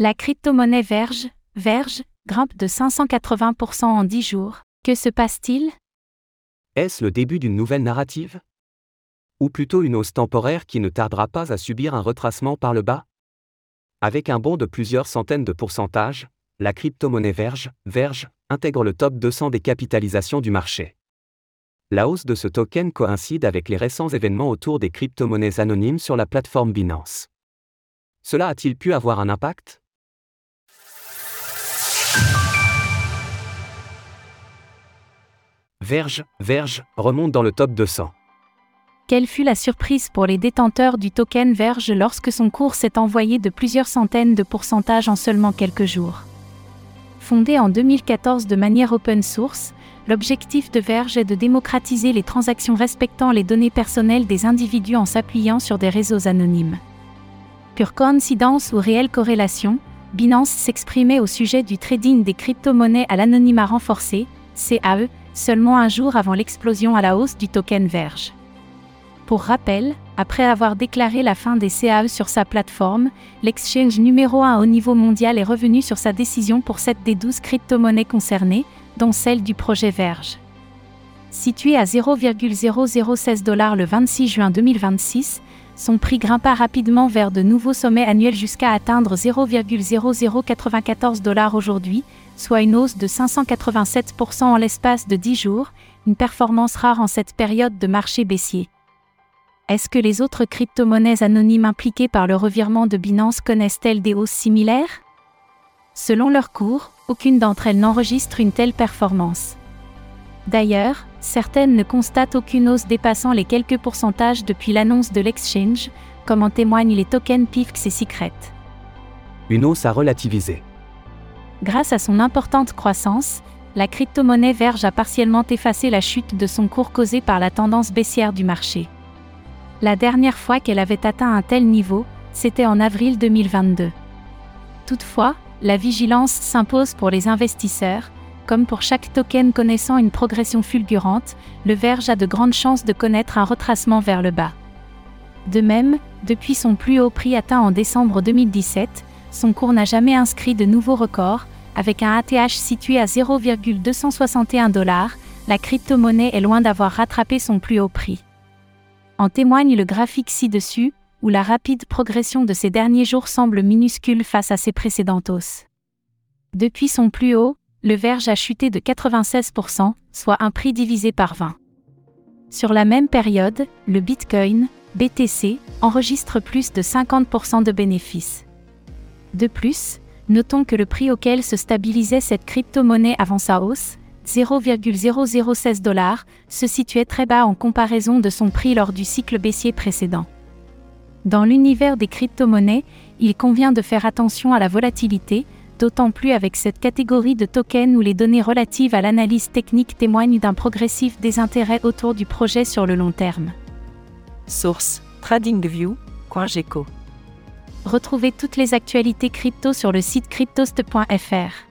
La crypto-monnaie Verge, Verge, grimpe de 580% en 10 jours. Que se passe-t-il? Est-ce le début d'une nouvelle narrative? Ou plutôt une hausse temporaire qui ne tardera pas à subir un retracement par le bas? Avec un bond de plusieurs centaines de pourcentages, la crypto-monnaie Verge, Verge, intègre le top 200 des capitalisations du marché. La hausse de ce token coïncide avec les récents événements autour des crypto-monnaies anonymes sur la plateforme Binance. Cela a-t-il pu avoir un impact? Verge, Verge, remonte dans le top 200. Quelle fut la surprise pour les détenteurs du token Verge lorsque son cours s'est envoyé de plusieurs centaines de pourcentages en seulement quelques jours? Fondé en 2014 de manière open source, l'objectif de Verge est de démocratiser les transactions respectant les données personnelles des individus en s'appuyant sur des réseaux anonymes. Pure coïncidence ou réelle corrélation, Binance s'exprimait au sujet du trading des crypto-monnaies à l'anonymat renforcé, CAE, seulement un jour avant l'explosion à la hausse du token Verge. Pour rappel, après avoir déclaré la fin des CAE sur sa plateforme, l'exchange numéro 1 au niveau mondial est revenu sur sa décision pour 7 des 12 crypto-monnaies concernées, dont celle du projet Verge. Situé à 0,0016 dollars le 26 juin 2026, son prix grimpa rapidement vers de nouveaux sommets annuels jusqu'à atteindre 0,0094 dollars aujourd'hui, soit une hausse de 587% en l'espace de 10 jours, une performance rare en cette période de marché baissier. Est-ce que les autres crypto-monnaies anonymes impliquées par le revirement de Binance connaissent-elles des hausses similaires? Selon leur cours, aucune d'entre elles n'enregistre une telle performance. D'ailleurs, certaines ne constatent aucune hausse dépassant les quelques pourcentages depuis l'annonce de l'exchange, comme en témoignent les tokens PIFX et Secret. Une hausse à relativiser. Grâce à son importante croissance, la crypto-monnaie Verge a partiellement effacé la chute de son cours causée par la tendance baissière du marché. La dernière fois qu'elle avait atteint un tel niveau, c'était en avril 2022. Toutefois, la vigilance s'impose pour les investisseurs, comme pour chaque token connaissant une progression fulgurante, le Verge a de grandes chances de connaître un retracement vers le bas. De même, depuis son plus haut prix atteint en décembre 2017, son cours n'a jamais inscrit de nouveaux records, avec un ATH situé à 0,261 dollars, la crypto-monnaie est loin d'avoir rattrapé son plus haut prix. En témoigne le graphique ci-dessus, où la rapide progression de ces derniers jours semble minuscule face à ses précédentes hausses. Depuis son plus haut, le Verge a chuté de 96%, soit un prix divisé par 20. Sur la même période, le Bitcoin, BTC, enregistre plus de 50% de bénéfices. De plus, notons que le prix auquel se stabilisait cette crypto-monnaie avant sa hausse, 0,0016 dollars, se situait très bas en comparaison de son prix lors du cycle baissier précédent. Dans l'univers des crypto-monnaies, il convient de faire attention à la volatilité, d'autant plus avec cette catégorie de tokens où les données relatives à l'analyse technique témoignent d'un progressif désintérêt autour du projet sur le long terme. Source TradingView.geco Retrouvez toutes les actualités crypto sur le site cryptost.fr.